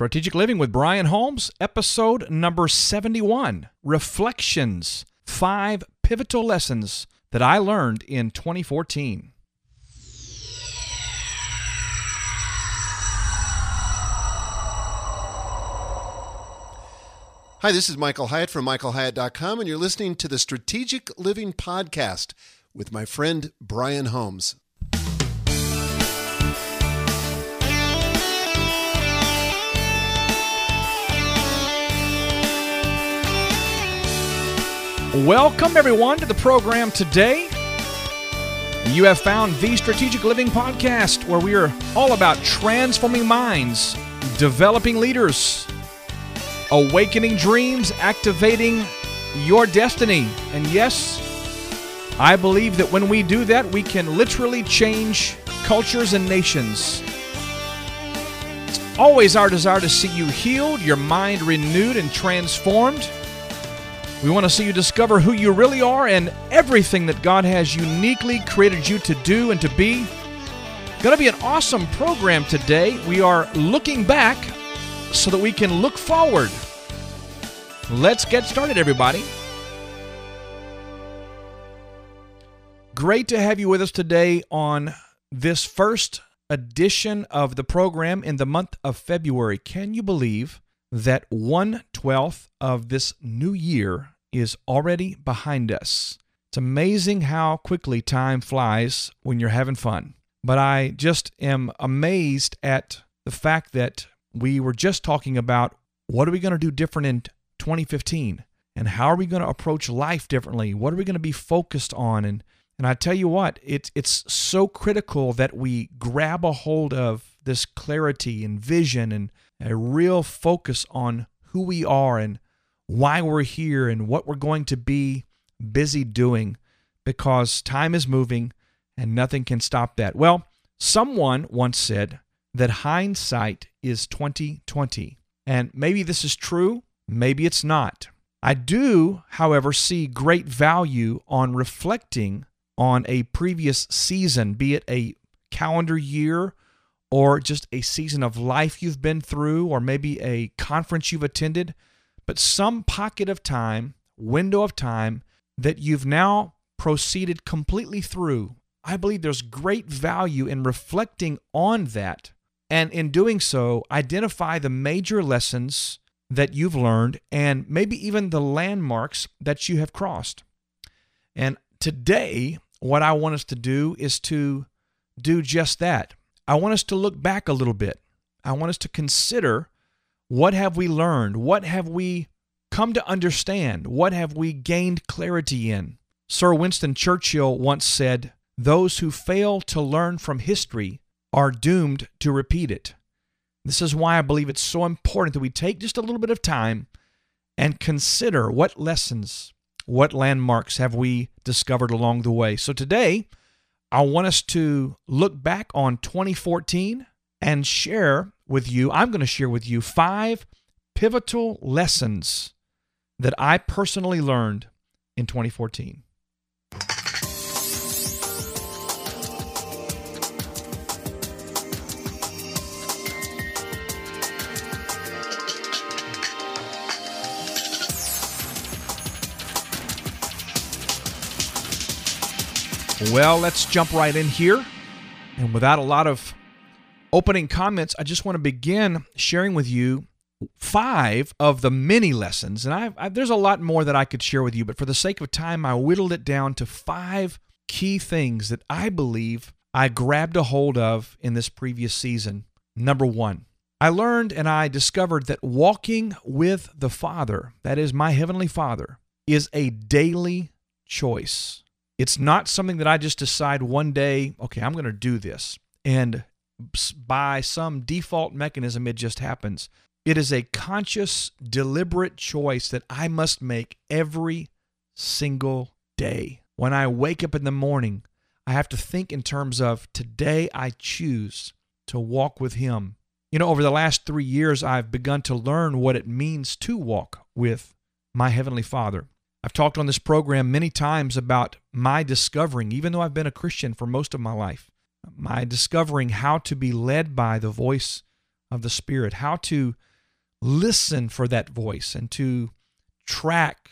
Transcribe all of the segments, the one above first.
Strategic Living with Brian Holmes, episode number 71 Reflections Five Pivotal Lessons That I Learned in 2014. Hi, this is Michael Hyatt from michaelhyatt.com, and you're listening to the Strategic Living Podcast with my friend Brian Holmes. Welcome, everyone, to the program today. You have found the Strategic Living Podcast, where we are all about transforming minds, developing leaders, awakening dreams, activating your destiny. And yes, I believe that when we do that, we can literally change cultures and nations. It's always our desire to see you healed, your mind renewed and transformed. We want to see you discover who you really are and everything that God has uniquely created you to do and to be. Going to be an awesome program today. We are looking back so that we can look forward. Let's get started, everybody. Great to have you with us today on this first edition of the program in the month of February. Can you believe that one twelfth of this new year is already behind us? It's amazing how quickly time flies when you're having fun. But I just am amazed at the fact that we were just talking about what are we going to do different in 2015 and how are we going to approach life differently? What are we going to be focused on? And and I tell you what, it's it's so critical that we grab a hold of this clarity and vision and a real focus on who we are and why we're here and what we're going to be busy doing because time is moving and nothing can stop that. Well, someone once said that hindsight is 2020. And maybe this is true, maybe it's not. I do, however, see great value on reflecting on a previous season, be it a calendar year or just a season of life you've been through, or maybe a conference you've attended, but some pocket of time, window of time that you've now proceeded completely through. I believe there's great value in reflecting on that and in doing so, identify the major lessons that you've learned and maybe even the landmarks that you have crossed. And today, what I want us to do is to do just that. I want us to look back a little bit. I want us to consider what have we learned? What have we come to understand? What have we gained clarity in? Sir Winston Churchill once said, Those who fail to learn from history are doomed to repeat it. This is why I believe it's so important that we take just a little bit of time and consider what lessons, what landmarks have we discovered along the way. So today, I want us to look back on 2014 and share with you, I'm going to share with you five pivotal lessons that I personally learned in 2014. Well, let's jump right in here. And without a lot of opening comments, I just want to begin sharing with you five of the many lessons. And I've, I've, there's a lot more that I could share with you, but for the sake of time, I whittled it down to five key things that I believe I grabbed a hold of in this previous season. Number one, I learned and I discovered that walking with the Father, that is my Heavenly Father, is a daily choice. It's not something that I just decide one day, okay, I'm going to do this. And by some default mechanism, it just happens. It is a conscious, deliberate choice that I must make every single day. When I wake up in the morning, I have to think in terms of today I choose to walk with Him. You know, over the last three years, I've begun to learn what it means to walk with my Heavenly Father. I've talked on this program many times about my discovering, even though I've been a Christian for most of my life, my discovering how to be led by the voice of the Spirit, how to listen for that voice and to track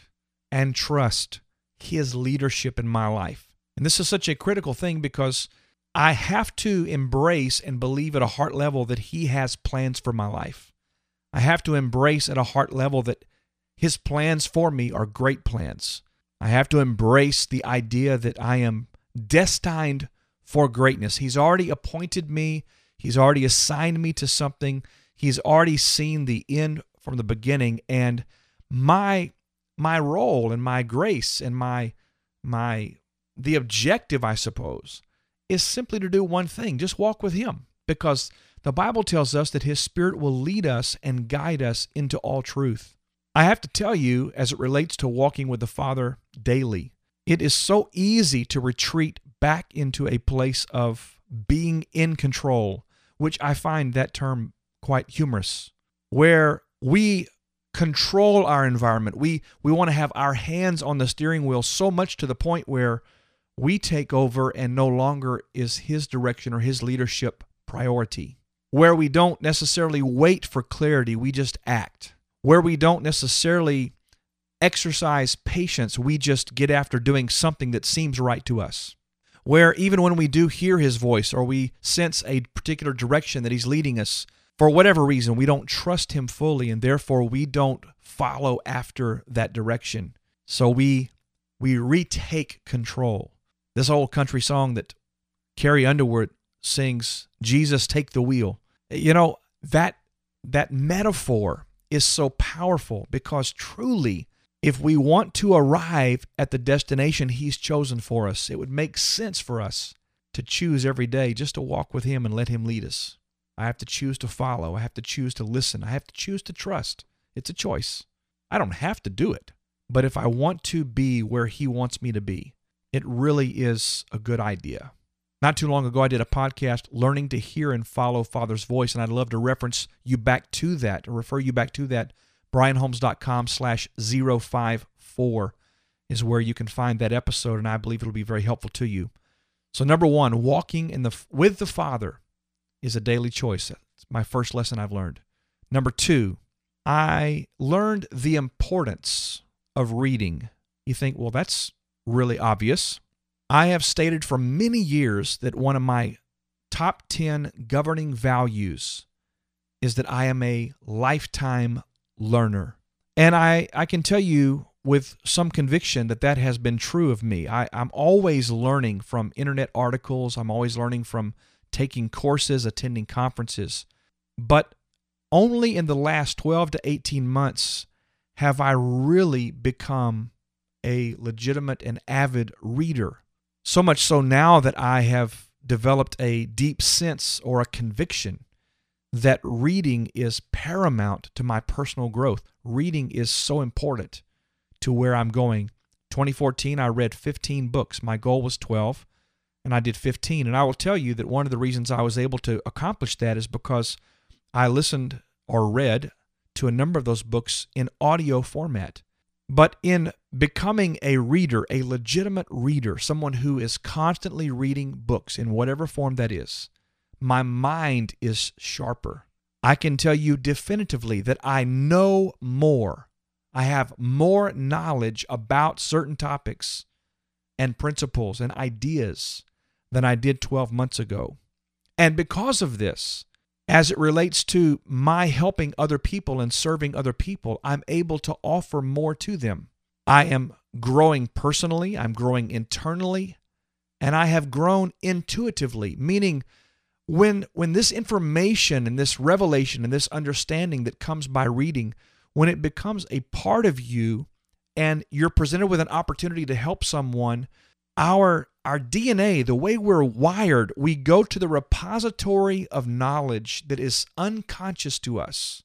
and trust his leadership in my life. And this is such a critical thing because I have to embrace and believe at a heart level that he has plans for my life. I have to embrace at a heart level that his plans for me are great plans. I have to embrace the idea that I am destined for greatness. He's already appointed me, He's already assigned me to something, He's already seen the end from the beginning. And my my role and my grace and my my the objective, I suppose, is simply to do one thing just walk with Him. Because the Bible tells us that His Spirit will lead us and guide us into all truth. I have to tell you, as it relates to walking with the Father daily, it is so easy to retreat back into a place of being in control, which I find that term quite humorous, where we control our environment. We we want to have our hands on the steering wheel so much to the point where we take over and no longer is his direction or his leadership priority. Where we don't necessarily wait for clarity, we just act. Where we don't necessarily exercise patience, we just get after doing something that seems right to us. Where even when we do hear his voice or we sense a particular direction that he's leading us, for whatever reason, we don't trust him fully and therefore we don't follow after that direction. So we we retake control. This old country song that Carrie Underwood sings, Jesus take the wheel. You know, that that metaphor is so powerful because truly if we want to arrive at the destination he's chosen for us, it would make sense for us to choose every day just to walk with him and let him lead us. I have to choose to follow. I have to choose to listen. I have to choose to trust. It's a choice. I don't have to do it. But if I want to be where he wants me to be, it really is a good idea. Not too long ago, I did a podcast, Learning to Hear and Follow Father's Voice, and I'd love to reference you back to that, or refer you back to that. BrianHolmes.com slash 054 is where you can find that episode, and I believe it'll be very helpful to you. So, number one, walking in the with the Father is a daily choice. It's my first lesson I've learned. Number two, I learned the importance of reading. You think, well, that's really obvious. I have stated for many years that one of my top 10 governing values is that I am a lifetime learner. And I, I can tell you with some conviction that that has been true of me. I, I'm always learning from internet articles, I'm always learning from taking courses, attending conferences. But only in the last 12 to 18 months have I really become a legitimate and avid reader. So much so now that I have developed a deep sense or a conviction that reading is paramount to my personal growth. Reading is so important to where I'm going. 2014, I read 15 books. My goal was 12, and I did 15. And I will tell you that one of the reasons I was able to accomplish that is because I listened or read to a number of those books in audio format. But in becoming a reader, a legitimate reader, someone who is constantly reading books in whatever form that is, my mind is sharper. I can tell you definitively that I know more. I have more knowledge about certain topics and principles and ideas than I did 12 months ago. And because of this, as it relates to my helping other people and serving other people, I'm able to offer more to them. I am growing personally, I'm growing internally, and I have grown intuitively, meaning when when this information and this revelation and this understanding that comes by reading, when it becomes a part of you and you're presented with an opportunity to help someone, our our DNA, the way we're wired, we go to the repository of knowledge that is unconscious to us.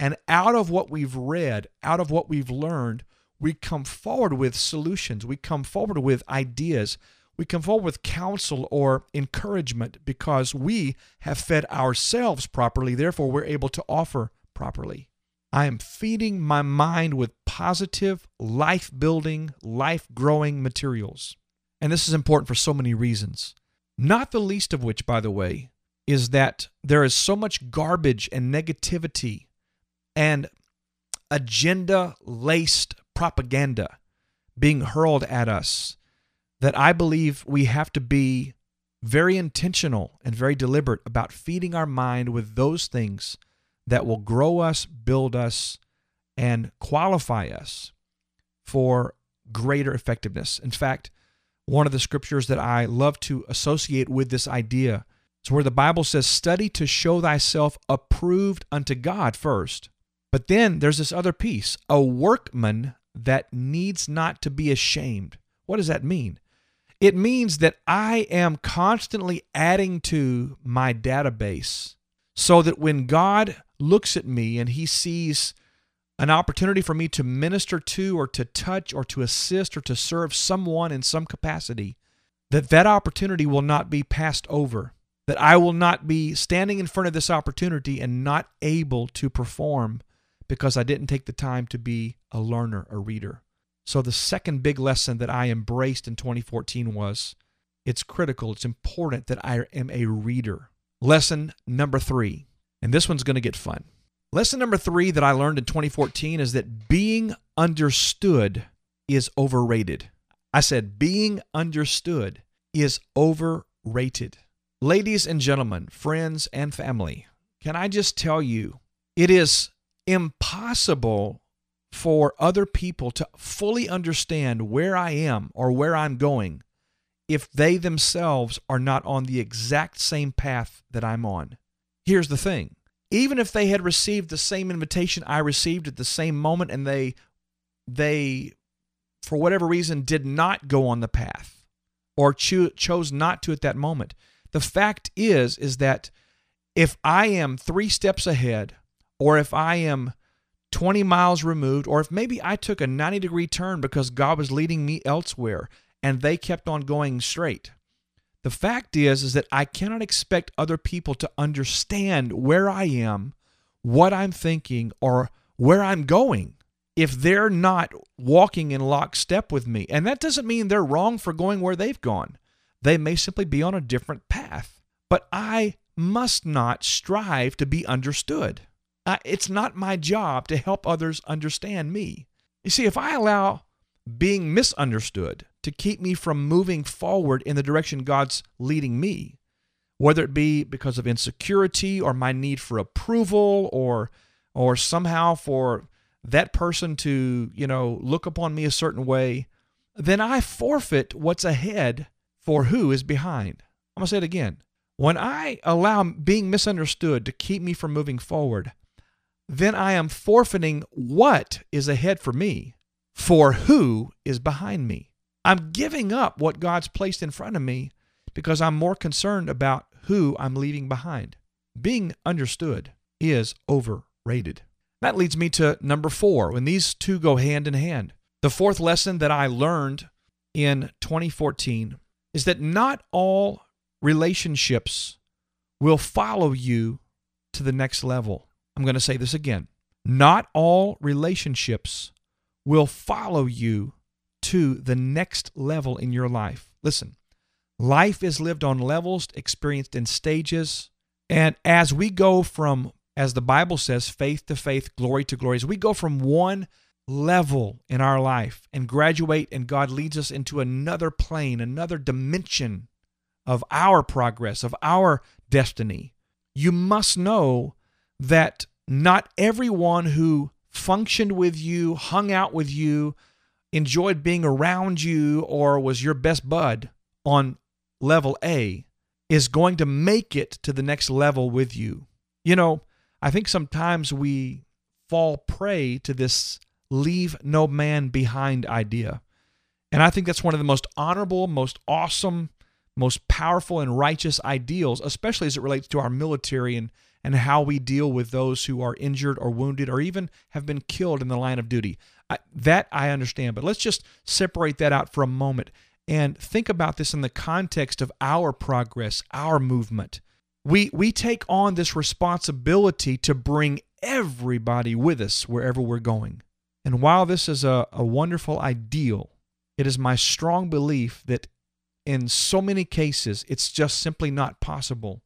And out of what we've read, out of what we've learned, we come forward with solutions. We come forward with ideas. We come forward with counsel or encouragement because we have fed ourselves properly. Therefore, we're able to offer properly. I am feeding my mind with positive, life building, life growing materials. And this is important for so many reasons. Not the least of which, by the way, is that there is so much garbage and negativity and agenda laced propaganda being hurled at us that I believe we have to be very intentional and very deliberate about feeding our mind with those things that will grow us, build us, and qualify us for greater effectiveness. In fact, one of the scriptures that I love to associate with this idea is where the Bible says, Study to show thyself approved unto God first. But then there's this other piece a workman that needs not to be ashamed. What does that mean? It means that I am constantly adding to my database so that when God looks at me and he sees an opportunity for me to minister to or to touch or to assist or to serve someone in some capacity, that that opportunity will not be passed over, that I will not be standing in front of this opportunity and not able to perform because I didn't take the time to be a learner, a reader. So, the second big lesson that I embraced in 2014 was it's critical, it's important that I am a reader. Lesson number three, and this one's going to get fun. Lesson number three that I learned in 2014 is that being understood is overrated. I said being understood is overrated. Ladies and gentlemen, friends and family, can I just tell you, it is impossible for other people to fully understand where I am or where I'm going if they themselves are not on the exact same path that I'm on. Here's the thing even if they had received the same invitation I received at the same moment and they they for whatever reason did not go on the path or cho- chose not to at that moment the fact is is that if I am 3 steps ahead or if I am 20 miles removed, or if maybe I took a 90 degree turn because God was leading me elsewhere and they kept on going straight. The fact is is that I cannot expect other people to understand where I am, what I'm thinking, or where I'm going if they're not walking in lockstep with me. And that doesn't mean they're wrong for going where they've gone. They may simply be on a different path. But I must not strive to be understood. Uh, it's not my job to help others understand me. You see, if I allow being misunderstood to keep me from moving forward in the direction God's leading me, whether it be because of insecurity or my need for approval or or somehow for that person to, you know, look upon me a certain way, then I forfeit what's ahead for who is behind. I'm going to say it again. When I allow being misunderstood to keep me from moving forward, then I am forfeiting what is ahead for me for who is behind me. I'm giving up what God's placed in front of me because I'm more concerned about who I'm leaving behind. Being understood is overrated. That leads me to number four, when these two go hand in hand. The fourth lesson that I learned in 2014 is that not all relationships will follow you to the next level. I'm going to say this again. Not all relationships will follow you to the next level in your life. Listen, life is lived on levels, experienced in stages. And as we go from, as the Bible says, faith to faith, glory to glory, as we go from one level in our life and graduate, and God leads us into another plane, another dimension of our progress, of our destiny, you must know that not everyone who functioned with you, hung out with you, enjoyed being around you, or was your best bud on level A is going to make it to the next level with you. You know, I think sometimes we fall prey to this leave no man behind idea. And I think that's one of the most honorable, most awesome, most powerful, and righteous ideals, especially as it relates to our military and and how we deal with those who are injured or wounded or even have been killed in the line of duty. I, that I understand, but let's just separate that out for a moment and think about this in the context of our progress, our movement. We we take on this responsibility to bring everybody with us wherever we're going. And while this is a, a wonderful ideal, it is my strong belief that in so many cases it's just simply not possible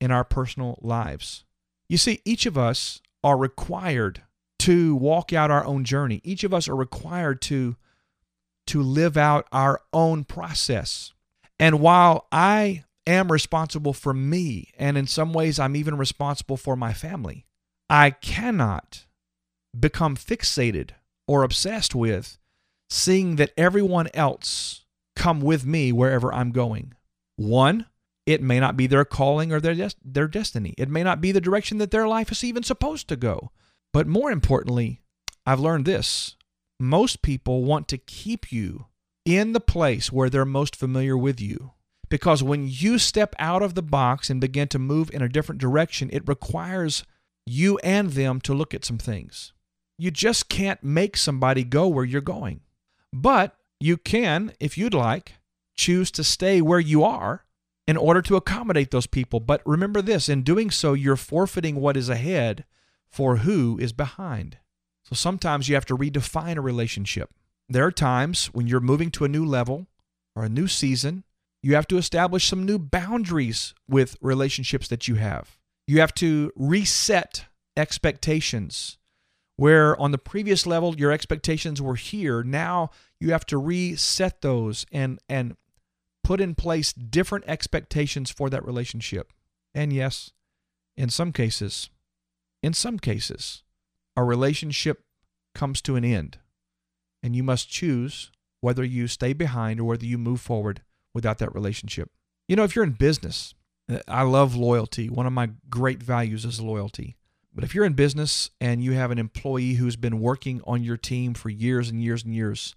in our personal lives. You see, each of us are required to walk out our own journey. Each of us are required to to live out our own process. And while I am responsible for me, and in some ways I'm even responsible for my family, I cannot become fixated or obsessed with seeing that everyone else come with me wherever I'm going. One, it may not be their calling or their, des- their destiny. It may not be the direction that their life is even supposed to go. But more importantly, I've learned this most people want to keep you in the place where they're most familiar with you. Because when you step out of the box and begin to move in a different direction, it requires you and them to look at some things. You just can't make somebody go where you're going. But you can, if you'd like, choose to stay where you are in order to accommodate those people. But remember this in doing so, you're forfeiting what is ahead for who is behind. So sometimes you have to redefine a relationship. There are times when you're moving to a new level or a new season, you have to establish some new boundaries with relationships that you have. You have to reset expectations. Where on the previous level your expectations were here, now you have to reset those and and put in place different expectations for that relationship. And yes, in some cases, in some cases, a relationship comes to an end, and you must choose whether you stay behind or whether you move forward without that relationship. You know, if you're in business, I love loyalty. One of my great values is loyalty. But if you're in business and you have an employee who's been working on your team for years and years and years,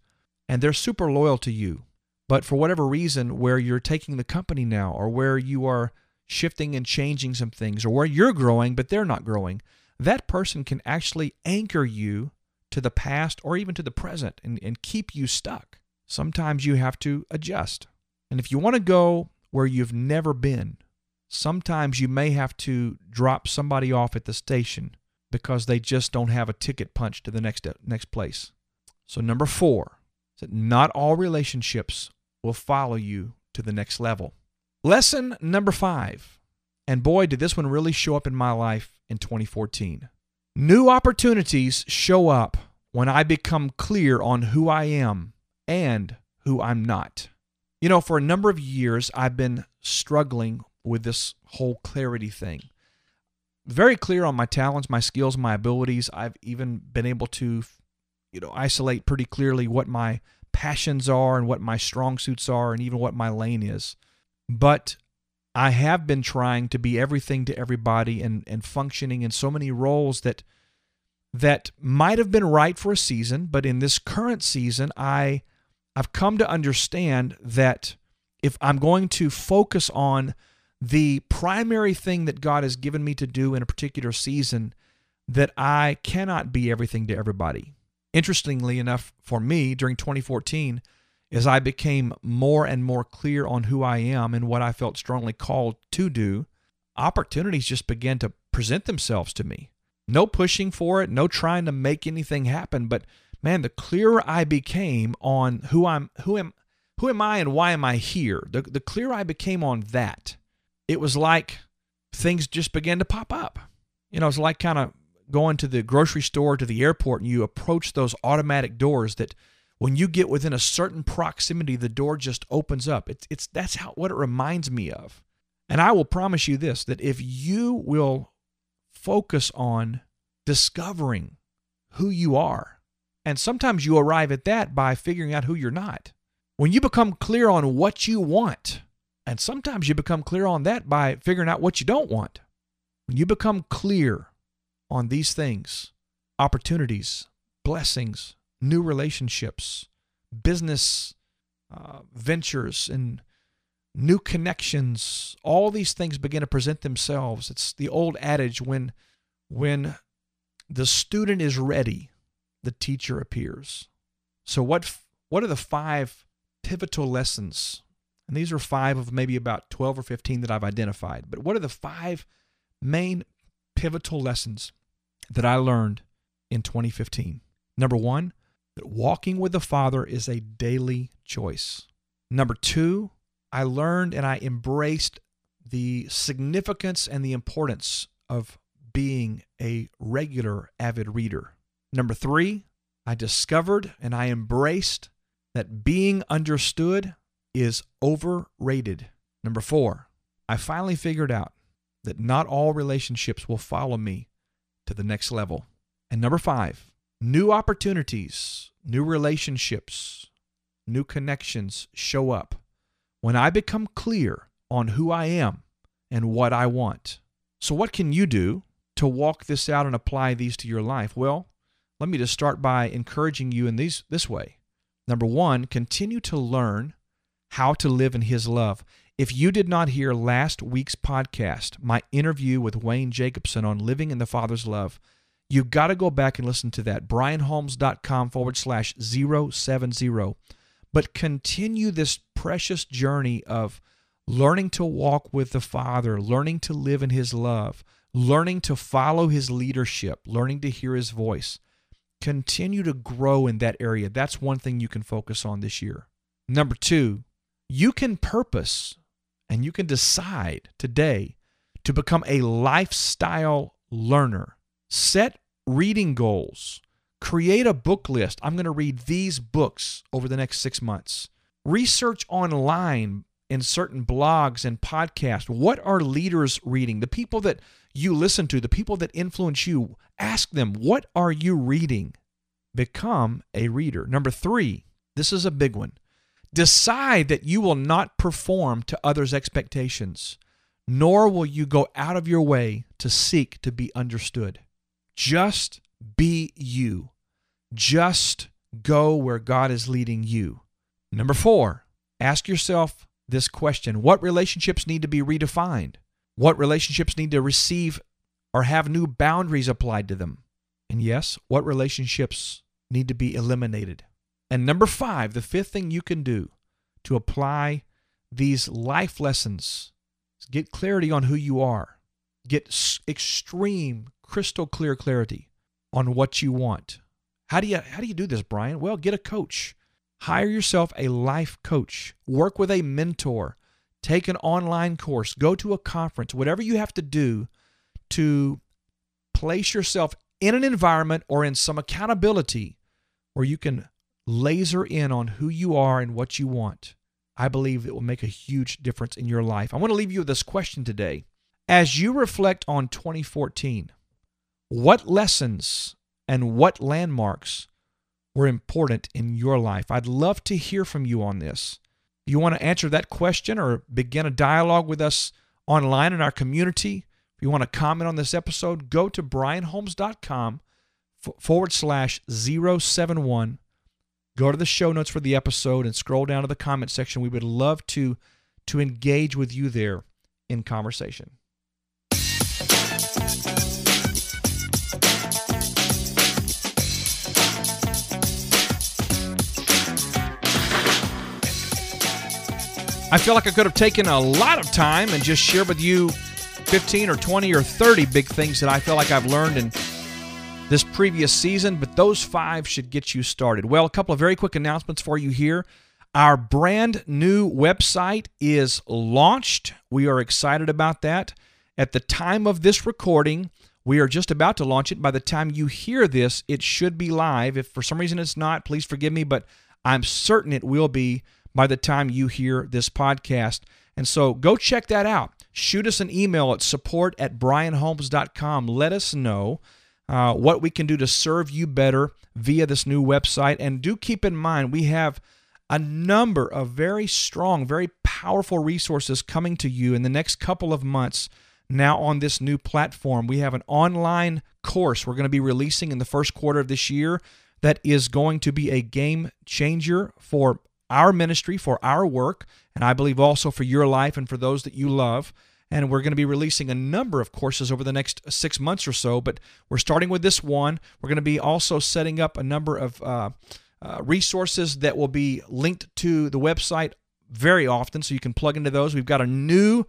and they're super loyal to you, but for whatever reason, where you're taking the company now, or where you are shifting and changing some things, or where you're growing but they're not growing, that person can actually anchor you to the past or even to the present and, and keep you stuck. Sometimes you have to adjust. And if you want to go where you've never been, sometimes you may have to drop somebody off at the station because they just don't have a ticket punch to the next uh, next place. So number 4 is that not all relationships will follow you to the next level. Lesson number 5. And boy did this one really show up in my life in 2014. New opportunities show up when I become clear on who I am and who I'm not. You know, for a number of years, I've been struggling with this whole clarity thing. Very clear on my talents, my skills, my abilities. I've even been able to, you know, isolate pretty clearly what my passions are and what my strong suits are and even what my lane is. But I have been trying to be everything to everybody and, and functioning in so many roles that that might have been right for a season, but in this current season, I I've come to understand that if I'm going to focus on the primary thing that God has given me to do in a particular season, that I cannot be everything to everybody. Interestingly enough, for me during 2014, as I became more and more clear on who I am and what I felt strongly called to do, opportunities just began to present themselves to me. No pushing for it, no trying to make anything happen, but man, the clearer I became on who I'm who am who am I and why am I here? The the clearer I became on that, it was like things just began to pop up. You know, it's like kind of going to the grocery store to the airport and you approach those automatic doors that when you get within a certain proximity, the door just opens up. It's, it's that's how what it reminds me of. And I will promise you this that if you will focus on discovering who you are, and sometimes you arrive at that by figuring out who you're not. When you become clear on what you want, and sometimes you become clear on that by figuring out what you don't want. When you become clear on these things, opportunities, blessings, new relationships, business uh, ventures, and new connections. All these things begin to present themselves. It's the old adage when when the student is ready, the teacher appears. So what what are the five pivotal lessons? And these are five of maybe about 12 or 15 that I've identified. But what are the five main pivotal lessons that I learned in 2015? Number 1, that walking with the Father is a daily choice. Number two, I learned and I embraced the significance and the importance of being a regular avid reader. Number three, I discovered and I embraced that being understood is overrated. Number four, I finally figured out that not all relationships will follow me to the next level. And number five, new opportunities, new relationships, new connections show up when I become clear on who I am and what I want. So, what can you do to walk this out and apply these to your life? Well, let me just start by encouraging you in these this way. Number one, continue to learn how to live in His love. If you did not hear last week's podcast, my interview with Wayne Jacobsen on living in the Father's love, you've got to go back and listen to that. BrianHolmes.com forward slash 070. But continue this precious journey of learning to walk with the Father, learning to live in His love, learning to follow His leadership, learning to hear His voice. Continue to grow in that area. That's one thing you can focus on this year. Number two, you can purpose and you can decide today to become a lifestyle learner. Set reading goals. Create a book list. I'm going to read these books over the next six months. Research online in certain blogs and podcasts. What are leaders reading? The people that you listen to, the people that influence you, ask them, what are you reading? Become a reader. Number three, this is a big one. Decide that you will not perform to others' expectations, nor will you go out of your way to seek to be understood. Just be you. Just go where God is leading you. Number four, ask yourself this question What relationships need to be redefined? What relationships need to receive or have new boundaries applied to them? And yes, what relationships need to be eliminated? And number five, the fifth thing you can do to apply these life lessons get clarity on who you are, get extreme, crystal clear clarity on what you want. How do you how do you do this, Brian? Well, get a coach. Hire yourself a life coach. Work with a mentor. Take an online course. Go to a conference. Whatever you have to do to place yourself in an environment or in some accountability where you can laser in on who you are and what you want, I believe it will make a huge difference in your life. I want to leave you with this question today. As you reflect on 2014, what lessons and what landmarks were important in your life? I'd love to hear from you on this. You want to answer that question or begin a dialogue with us online in our community? If you want to comment on this episode, go to brianholmes.com forward slash 071 Go to the show notes for the episode and scroll down to the comment section. We would love to to engage with you there in conversation. I feel like I could have taken a lot of time and just shared with you 15 or 20 or 30 big things that I feel like I've learned and this previous season, but those five should get you started. Well, a couple of very quick announcements for you here. Our brand new website is launched. We are excited about that. At the time of this recording, we are just about to launch it. By the time you hear this, it should be live. If for some reason it's not, please forgive me, but I'm certain it will be by the time you hear this podcast. And so go check that out. Shoot us an email at support at brianholmes.com. Let us know uh, what we can do to serve you better via this new website. And do keep in mind, we have a number of very strong, very powerful resources coming to you in the next couple of months now on this new platform. We have an online course we're going to be releasing in the first quarter of this year that is going to be a game changer for our ministry, for our work, and I believe also for your life and for those that you love and we're going to be releasing a number of courses over the next six months or so. But we're starting with this one. We're going to be also setting up a number of uh, uh, resources that will be linked to the website very often, so you can plug into those. We've got a new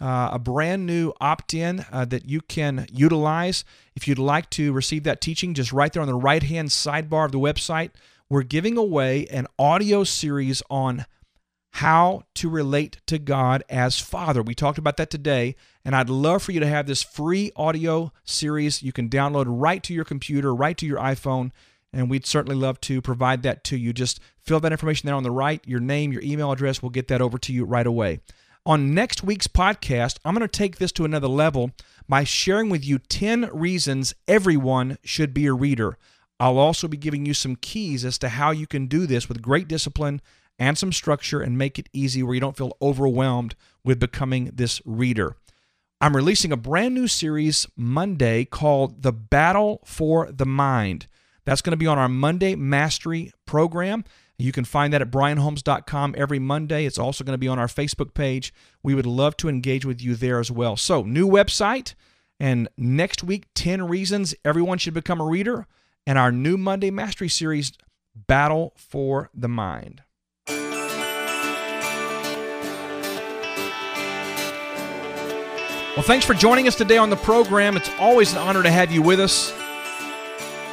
uh, a brand new opt in uh, that you can utilize. If you'd like to receive that teaching, just right there on the right hand sidebar of the website, we're giving away an audio series on how to relate to God as Father. We talked about that today, and I'd love for you to have this free audio series you can download right to your computer, right to your iPhone, and we'd certainly love to provide that to you. Just fill that information there on the right, your name, your email address, we'll get that over to you right away. On next week's podcast, I'm going to take this to another level by sharing with you 10 reasons everyone should be a reader. I'll also be giving you some keys as to how you can do this with great discipline and some structure and make it easy where you don't feel overwhelmed with becoming this reader. I'm releasing a brand new series Monday called The Battle for the Mind. That's going to be on our Monday Mastery program. You can find that at brianholmes.com every Monday. It's also going to be on our Facebook page. We would love to engage with you there as well. So, new website, and next week, 10 reasons everyone should become a reader, and our new Monday Mastery series, Battle for the Mind. Well, thanks for joining us today on the program. It's always an honor to have you with us.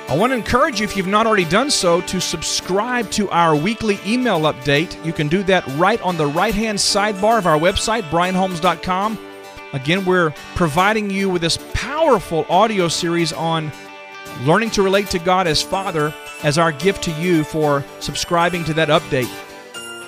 I want to encourage you, if you've not already done so, to subscribe to our weekly email update. You can do that right on the right hand sidebar of our website, brianholmes.com. Again, we're providing you with this powerful audio series on learning to relate to God as Father as our gift to you for subscribing to that update.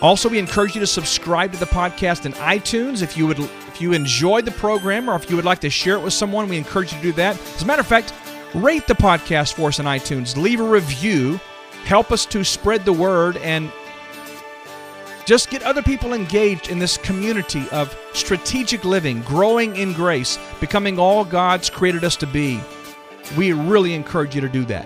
Also, we encourage you to subscribe to the podcast in iTunes if you would if you enjoyed the program or if you would like to share it with someone, we encourage you to do that. As a matter of fact, rate the podcast for us on iTunes, leave a review, help us to spread the word, and just get other people engaged in this community of strategic living, growing in grace, becoming all God's created us to be. We really encourage you to do that.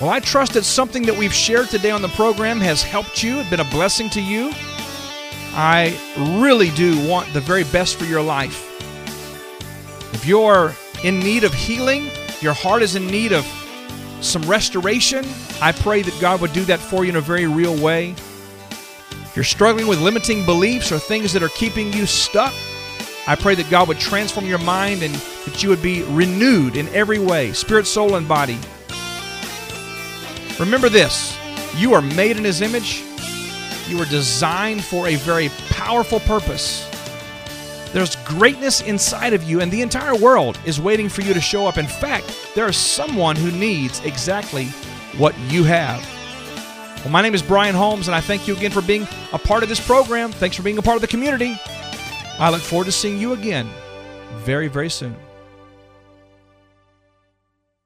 Well, I trust that something that we've shared today on the program has helped you, been a blessing to you. I really do want the very best for your life. If you're in need of healing, your heart is in need of some restoration, I pray that God would do that for you in a very real way. If you're struggling with limiting beliefs or things that are keeping you stuck, I pray that God would transform your mind and that you would be renewed in every way spirit, soul, and body. Remember this you are made in His image. You are designed for a very powerful purpose. There's greatness inside of you, and the entire world is waiting for you to show up. In fact, there is someone who needs exactly what you have. Well, my name is Brian Holmes, and I thank you again for being a part of this program. Thanks for being a part of the community. I look forward to seeing you again very, very soon.